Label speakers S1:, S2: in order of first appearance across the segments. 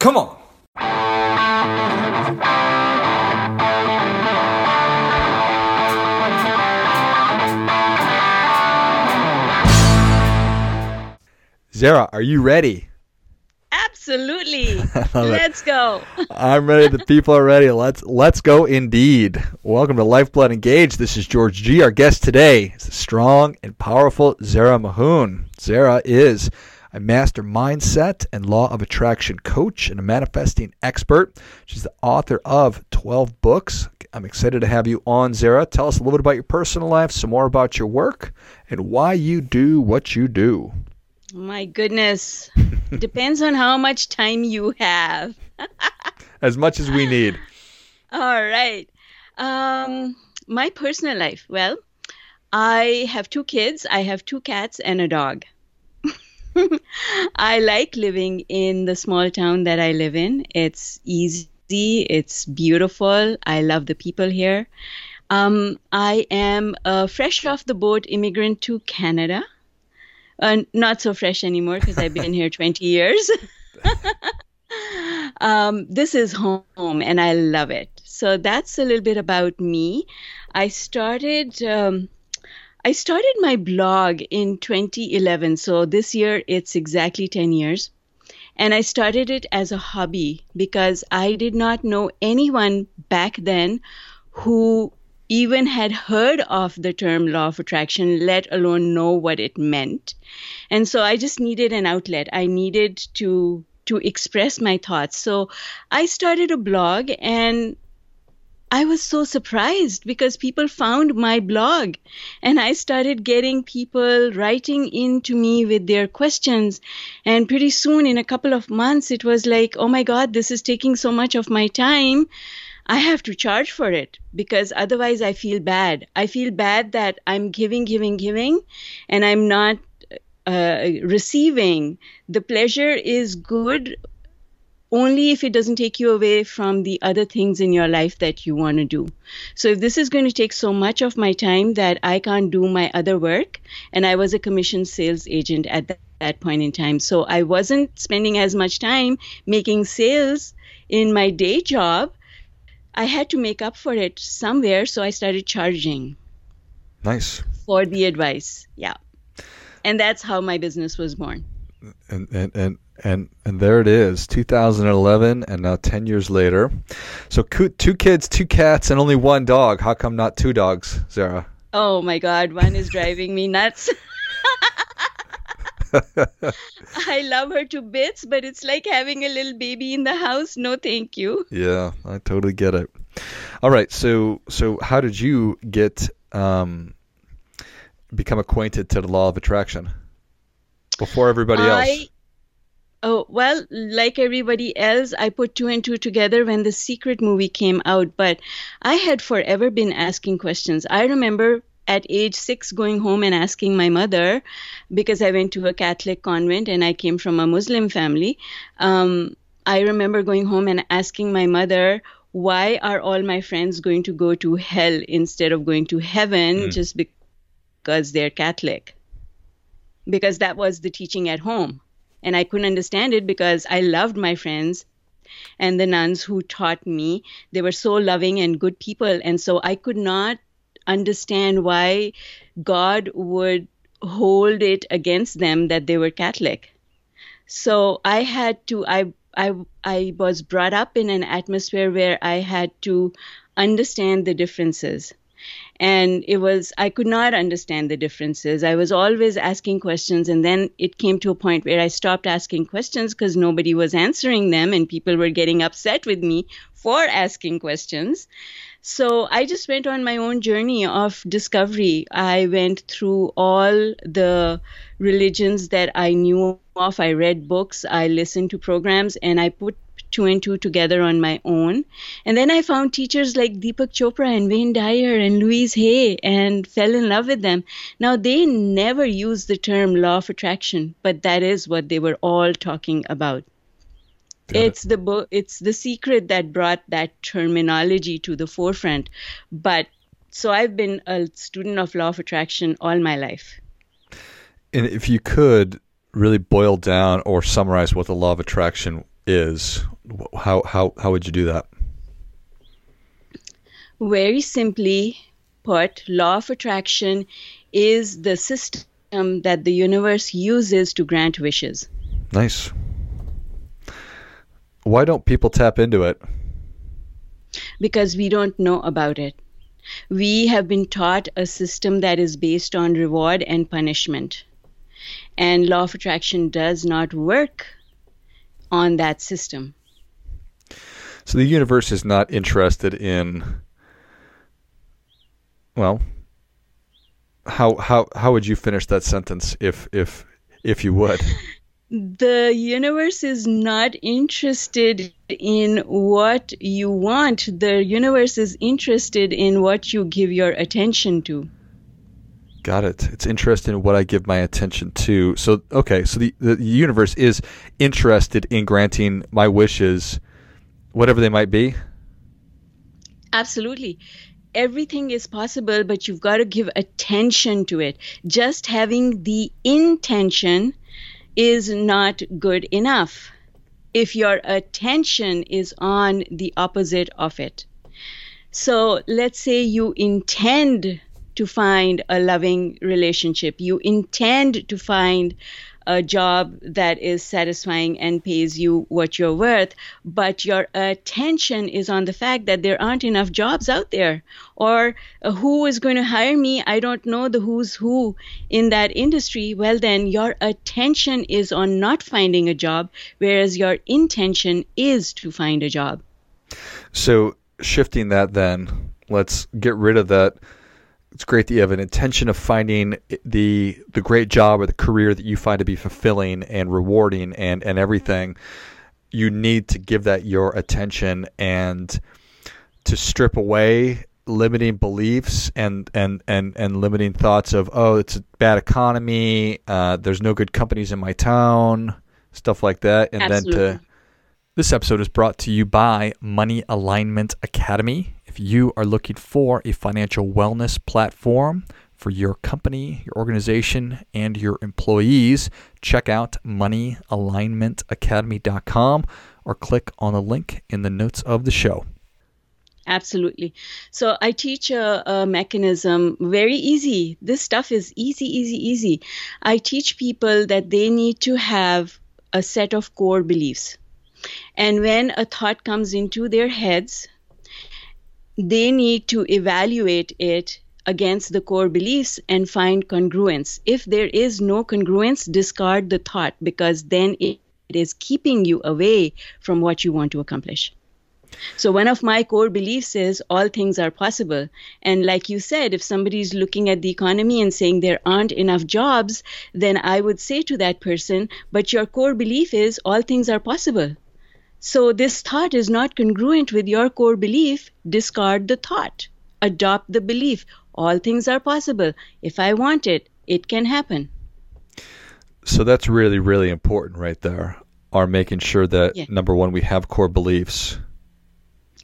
S1: Come on. Zara, are you ready?
S2: Absolutely. Let's go.
S1: I'm ready. The people are ready. Let's let's go indeed. Welcome to Lifeblood Engage. This is George G. Our guest today is the strong and powerful Zara Mahoon. Zara is a master mindset and law of attraction coach and a manifesting expert. She's the author of 12 books. I'm excited to have you on, Zara. Tell us a little bit about your personal life, some more about your work, and why you do what you do.
S2: My goodness. Depends on how much time you have.
S1: as much as we need.
S2: All right. Um, my personal life. Well, I have two kids. I have two cats and a dog. I like living in the small town that I live in. It's easy, it's beautiful. I love the people here. Um, I am a fresh off the boat immigrant to Canada. Uh, not so fresh anymore because I've been here 20 years. um, this is home and I love it. So that's a little bit about me. I started. Um, I started my blog in 2011. So this year it's exactly 10 years. And I started it as a hobby because I did not know anyone back then who even had heard of the term law of attraction, let alone know what it meant. And so I just needed an outlet. I needed to to express my thoughts. So I started a blog and I was so surprised because people found my blog and I started getting people writing in to me with their questions. And pretty soon, in a couple of months, it was like, oh my God, this is taking so much of my time. I have to charge for it because otherwise I feel bad. I feel bad that I'm giving, giving, giving, and I'm not uh, receiving. The pleasure is good only if it doesn't take you away from the other things in your life that you want to do. So if this is going to take so much of my time that I can't do my other work, and I was a commission sales agent at that, that point in time, so I wasn't spending as much time making sales in my day job I had to make up for it somewhere, so I started charging.
S1: Nice.
S2: For the advice. Yeah. And that's how my business was born.
S1: And and and and, and there it is 2011 and now 10 years later so two kids two cats and only one dog how come not two dogs zara
S2: oh my god one is driving me nuts I love her to bits, but it's like having a little baby in the house. No, thank you.
S1: Yeah, I totally get it. All right, so so how did you get um, become acquainted to the law of attraction before everybody else?
S2: Oh well, like everybody else, I put two and two together when the Secret movie came out. But I had forever been asking questions. I remember at age six going home and asking my mother because I went to a Catholic convent and I came from a Muslim family. Um, I remember going home and asking my mother, why are all my friends going to go to hell instead of going to heaven mm. just because they're Catholic? Because that was the teaching at home. And I couldn't understand it because I loved my friends and the nuns who taught me. They were so loving and good people. And so I could not understand why God would hold it against them that they were Catholic. So I had to I I I was brought up in an atmosphere where I had to understand the differences. And it was I could not understand the differences. I was always asking questions and then it came to a point where I stopped asking questions because nobody was answering them and people were getting upset with me for asking questions. So I just went on my own journey of discovery. I went through all the religions that I knew of. I read books, I listened to programs, and I put two and two together on my own. And then I found teachers like Deepak Chopra and Wayne Dyer and Louise Hay and fell in love with them. Now, they never used the term law of attraction, but that is what they were all talking about it's the book it's the secret that brought that terminology to the forefront but so i've been a student of law of attraction all my life
S1: and if you could really boil down or summarize what the law of attraction is, how how how would you do that?
S2: Very simply put, law of attraction is the system that the universe uses to grant wishes.
S1: Nice. Why don't people tap into it?
S2: Because we don't know about it. We have been taught a system that is based on reward and punishment. And law of attraction does not work on that system.
S1: So the universe is not interested in well how how how would you finish that sentence if if if you would?
S2: the universe is not interested in what you want. The universe is interested in what you give your attention to.
S1: Got it. It's interested in what I give my attention to. So, okay, so the, the universe is interested in granting my wishes, whatever they might be?
S2: Absolutely. Everything is possible, but you've got to give attention to it. Just having the intention is not good enough if your attention is on the opposite of it. So let's say you intend to find a loving relationship, you intend to find a job that is satisfying and pays you what you're worth, but your attention is on the fact that there aren't enough jobs out there. Or uh, who is going to hire me? I don't know the who's who in that industry. Well, then your attention is on not finding a job, whereas your intention is to find a job.
S1: So, shifting that then, let's get rid of that it's great that you have an intention of finding the the great job or the career that you find to be fulfilling and rewarding and and everything you need to give that your attention and to strip away limiting beliefs and and and and limiting thoughts of oh it's a bad economy uh, there's no good companies in my town stuff like that and Absolutely. then to this episode is brought to you by Money Alignment Academy. If you are looking for a financial wellness platform for your company, your organization, and your employees, check out moneyalignmentacademy.com or click on the link in the notes of the show.
S2: Absolutely. So I teach a, a, mechanism very easy. This stuff is easy, easy, easy. I teach people that they need to have a set of core beliefs. And when a thought comes into their heads, they need to evaluate it against the core beliefs and find congruence. If there is no congruence, discard the thought because then it is keeping you away from what you want to accomplish. So, one of my core beliefs is all things are possible. And, like you said, if somebody is looking at the economy and saying there aren't enough jobs, then I would say to that person, but your core belief is all things are possible. So this thought is not congruent with your core belief. Discard the thought. Adopt the belief. All things are possible. If I want it, it can happen.
S1: So that's really, really important right there. Are making sure that yeah. number one, we have core beliefs.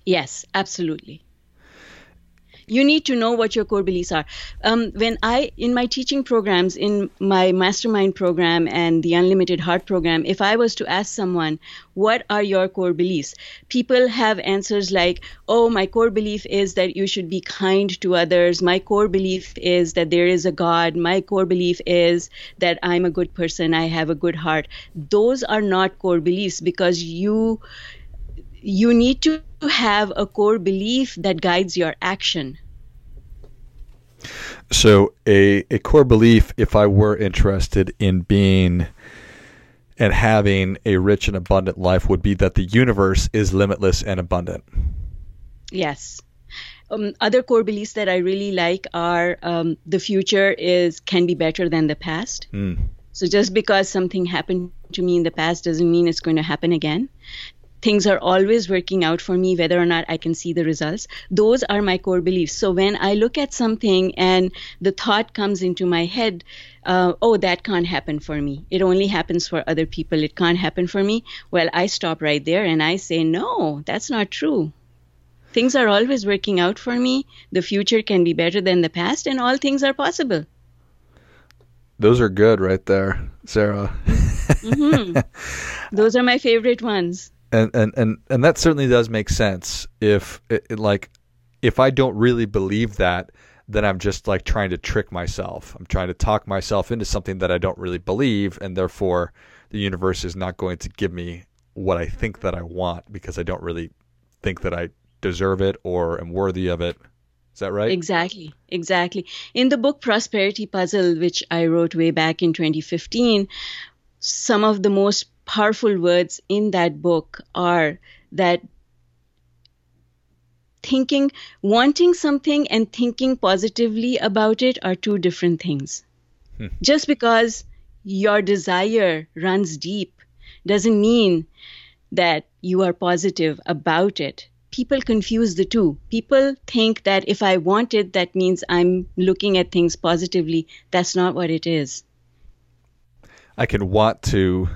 S2: Yes, absolutely you need to know what your core beliefs are. Um, when I, in my teaching programs, in my mastermind program and the Unlimited Heart program, if I was to ask someone, what are your core beliefs? People have answers like, oh, my core belief is that you should be kind to others. My core belief is that there is a God. My core belief is that I'm a good person. I have a good heart. Those are not core beliefs because you you need to have a core belief that guides your action.
S1: So, a, a core belief, if I were interested in being and having a rich and abundant life, would be that the universe is limitless and abundant.
S2: Yes. Um, other core beliefs that I really like are um, the future is can be better than the past. Mm. So just because something happened to me in the past doesn't mean it's going to happen again things are always working out for me, whether or not I can see the results. Those are my core beliefs. So when I look at something and the thought comes into my head, uh, oh, that can't happen for me. It only happens for other people. It can't happen for me. Well, I stop right there and I say, no, that's not true. Things are always working out for me. The future can be better than the past, and all things are possible.
S1: Those are good right there, Zara.
S2: mm-hmm. Those are my favorite ones
S1: and and and and that certainly does make sense. If it, it, like if I don't really believe that, then I'm just like trying to trick myself. I'm trying to talk myself into something that I don't really believe, and therefore the universe is not going to give me what I think that I want because I don't really think that I deserve it or am worthy of it. Is that right?
S2: Exactly, exactly. In the book Prosperity Puzzle, which I wrote way back in 2015, some of the most powerful words in that book are that thinking, wanting something and thinking positively about it are two different things. Hmm. Just because your desire runs deep doesn't mean that you are positive about it. People confuse the two. People think that if I want it, that means I'm looking at things positively. That's not what it is.
S1: I can want to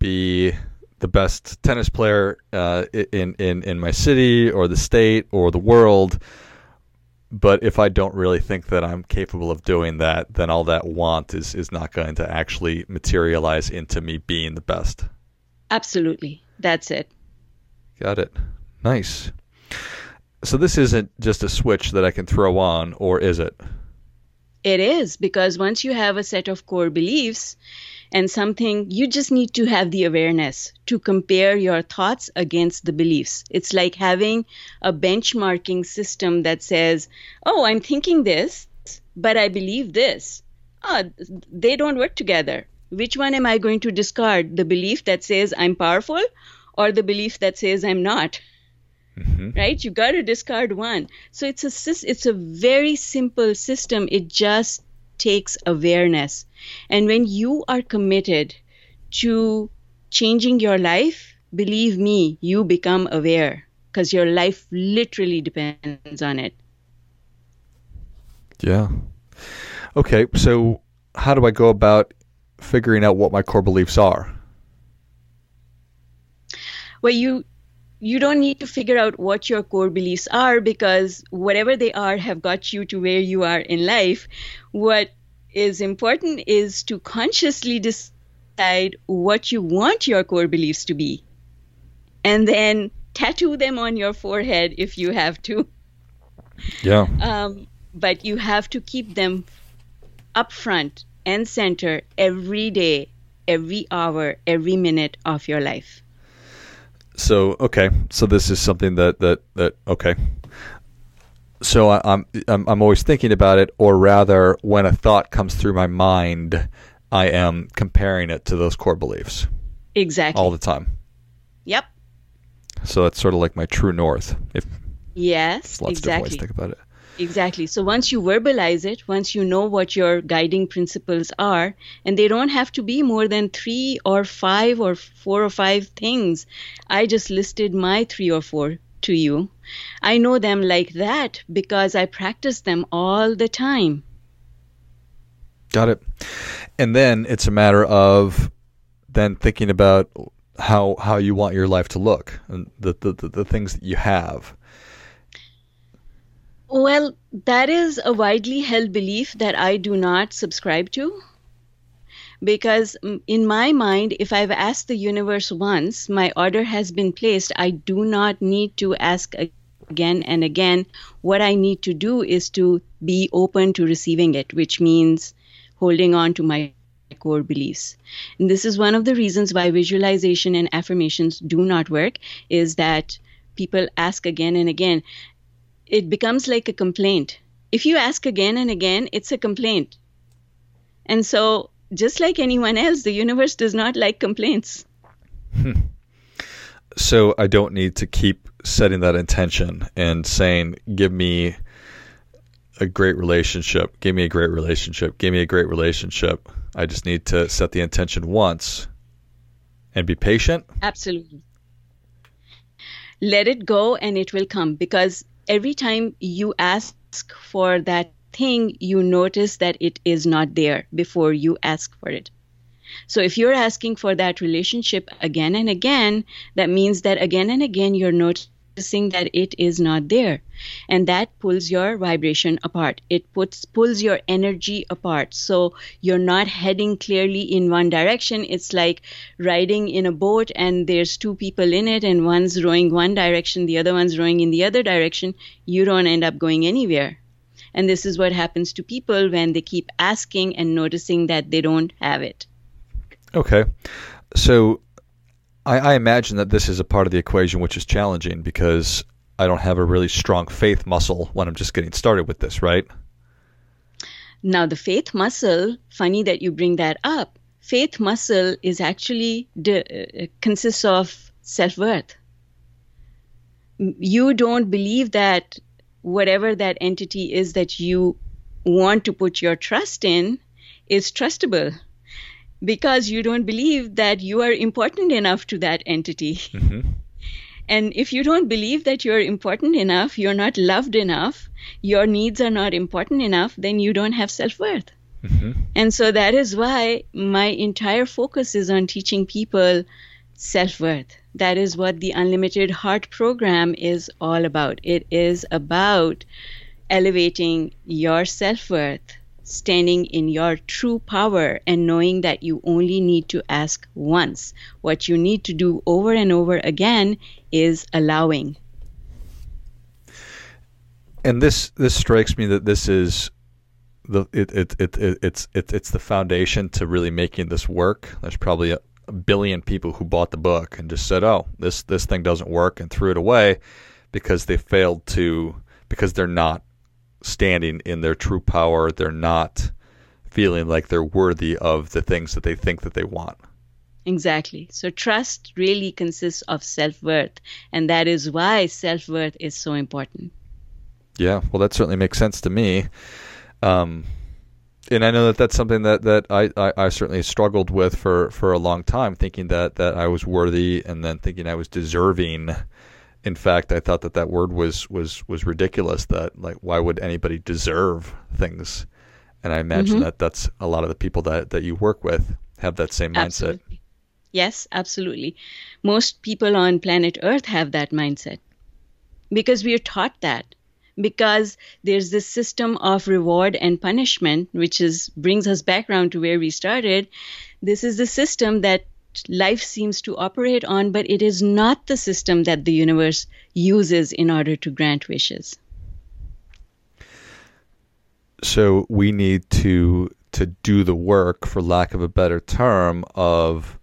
S1: be the best tennis player uh, in in in my city or the state or the world. But if I don't really think that I'm capable of doing that, then all that want is is not going to actually materialize into me being the best.
S2: Absolutely, that's it.
S1: Got it. Nice. So this isn't just a switch that I can throw on, or is it?
S2: It is because once you have a set of core beliefs, and something you just need to have the awareness to compare your thoughts against the beliefs. It's like having a benchmarking system that says, Oh, I'm thinking this, but I believe this. Oh, they don't work together. Which one am I going to discard? The belief that says I'm powerful or the belief that says I'm not? Mm-hmm. Right? You got to discard one. So it's a it's a very simple system. It just takes awareness. And when you are committed to changing your life, believe me, you become aware because your life literally depends on it.
S1: Yeah. Okay, so how do I go about figuring out what my core beliefs are?
S2: Well, you you don't need to figure out what your core beliefs are because whatever they are have got you to where you are in life. What is important is to consciously decide what you want your core beliefs to be and then tattoo them on your forehead if you have to.
S1: Yeah.
S2: Um, but you have to keep them up front and center every day, every hour, every minute of your life
S1: so okay, so this is something that that that okay. So I, I'm I'm I'm always thinking about it, or rather, when a thought comes through my mind, I am comparing it to those core beliefs.
S2: Exactly.
S1: All the time.
S2: Yep.
S1: So that's sort of like my true north. If
S2: yes,
S1: lots
S2: exactly.
S1: of different ways to think about it.
S2: Exactly. So once you verbalize it, once you know what your guiding principles are, and they don't have to be more than three or five or four or five things. I just listed my three or four to you. I know them like that because I practice them all the time.
S1: Got it. And then it's a matter of then thinking about how how you want your life to look and the the, the, the things that you have
S2: well, that is a widely held belief that I do not subscribe to. Because in my mind, if I've asked the universe once, my order has been placed, I do not need to ask again and again. What I need to do is to be open to receiving it, which means holding on to my core beliefs. And this is one of the reasons why visualization and affirmations do not work is that people ask again and again it becomes like a complaint. If you ask again and again, it's a complaint. And so, just like anyone else, the universe does not like complaints.
S1: Hmm. So, I don't need to keep setting that intention and saying, give me a great relationship, give me a great relationship, give me a great relationship. I just need to set the intention once and be patient.
S2: Absolutely. Let it go and it will come because every time you ask for that thing, you notice that it is not there before you ask for it. So if you're asking for that relationship again and again, that means that again and again you're noticing that it is not there. And that pulls your vibration apart. It puts pulls your energy apart. So you're not heading clearly in one direction. It's like riding in a boat and there's two people in it and one's rowing one direction the other one's rowing in the other direction. You don't end up going anywhere and this is what happens to people when they keep asking and noticing that they don't have it
S1: okay so I, I imagine that this is a part of the equation which is challenging because I don't have a really strong faith muscle when I'm just getting started with this, right?
S2: Now, the faith muscle, funny that you bring that up. Faith muscle is actually de- uh, consists of self worth. You don't believe that whatever that entity is that you want to put your trust in is trustable because you don't believe that you are important enough to that entity. Mm-hmm. And if you don't believe that you're important enough, you're not loved enough, your needs are not important enough, then you don't have self worth. Mm-hmm. And so that is why my entire focus is on teaching people self worth. That is what the Unlimited Heart program is all about. It is about elevating your self worth standing in your true power and knowing that you only need to ask once. What you need to do over and over again is allowing.
S1: And this this strikes me that this is the it, it, it, it it's it, it's the foundation to really making this work. There's probably a, a billion people who bought the book and just said, "Oh, this this thing doesn't work," and threw it away because they failed to because they're not standing in their true power. They're not feeling like they're worthy of the things that they think that they want.
S2: Exactly. So trust really consists of self-worth, and that is why self-worth is so important.
S1: Yeah, well, that certainly makes sense to me. Um, and I know that that's something that that I, I, I, certainly struggled with for, for a long time, thinking that that I was worthy, and then thinking I was deserving in fact, I thought that that word was was was ridiculous. That like, why would anybody deserve things? And I imagine mm-hmm. that that's a lot of the people that that you work with have that same mindset.
S2: Absolutely. Yes, absolutely. Most people on planet Earth have that mindset because we are taught that. Because there's this system of reward and punishment, which is brings us back around to where we started. This is the system that life seems to operate on, but it is not the system that the universe uses in order to grant wishes.
S1: So we need to to do the work, for lack of a better term, of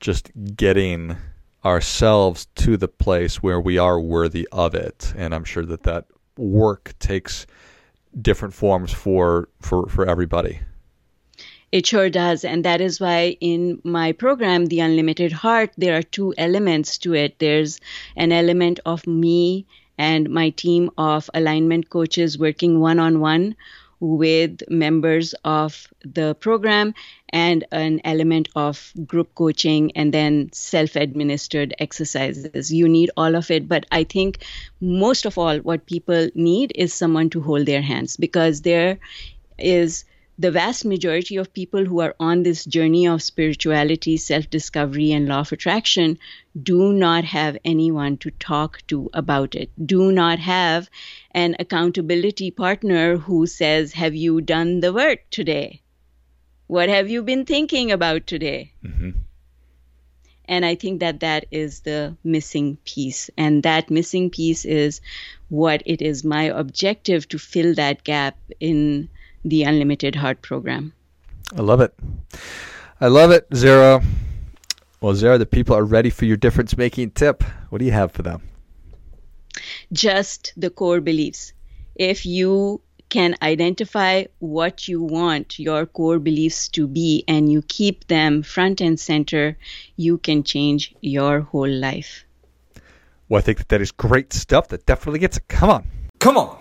S1: just getting ourselves to the place where we are worthy of it. And I'm sure that that work takes different forms for for for everybody.
S2: It sure does. And that is why in my program, The Unlimited Heart, there are two elements to it. There's an element of me and my team of alignment coaches working one on one with members of the program and an element of group coaching and then self administered exercises. You need all of it. But I think most of all, what people need is someone to hold their hands because there is the vast majority of people who are on this journey of spirituality, self discovery, and law of attraction do not have anyone to talk to about it, do not have an accountability partner who says, Have you done the work today? What have you been thinking about today? Mm-hmm. And I think that that is the missing piece. And that missing piece is what it is my objective to fill that gap in the Unlimited Heart program.
S1: I love it. I love it, Zara. Well, Zara, the people are ready for your difference making tip. What do you have for them?
S2: Just the core beliefs. If you can identify what you want your core beliefs to be and you keep them front and center, you can change your whole life.
S1: Well, I think that that is great stuff. That definitely gets it. Come on. Come on.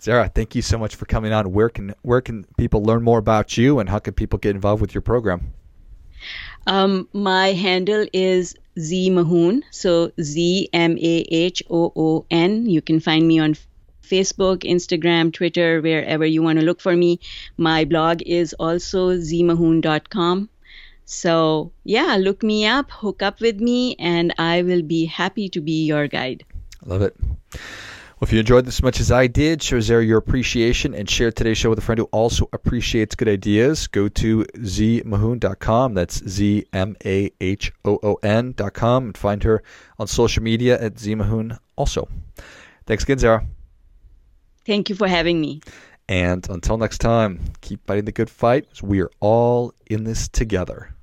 S1: Zara, thank you so much for coming on. Where can where can people learn more about you, and how can people get involved with your program?
S2: Um, my handle is Z Mahoon, so Z M A H O O N. You can find me on Facebook, Instagram, Twitter, wherever you want to look for me. My blog is also zmahoon.com. So, yeah, look me up, hook up with me, and I will be happy to be your guide.
S1: Love it. Well, if you enjoyed this as much as I did, show Zara your appreciation and share today's show with a friend who also appreciates good ideas. Go to zmahoon.com. That's Z M A H O O N.com and find her on social media at zmahoon also. Thanks again, Zara.
S2: Thank you for having me.
S1: And until next time, keep fighting the good fight. We are all in this together.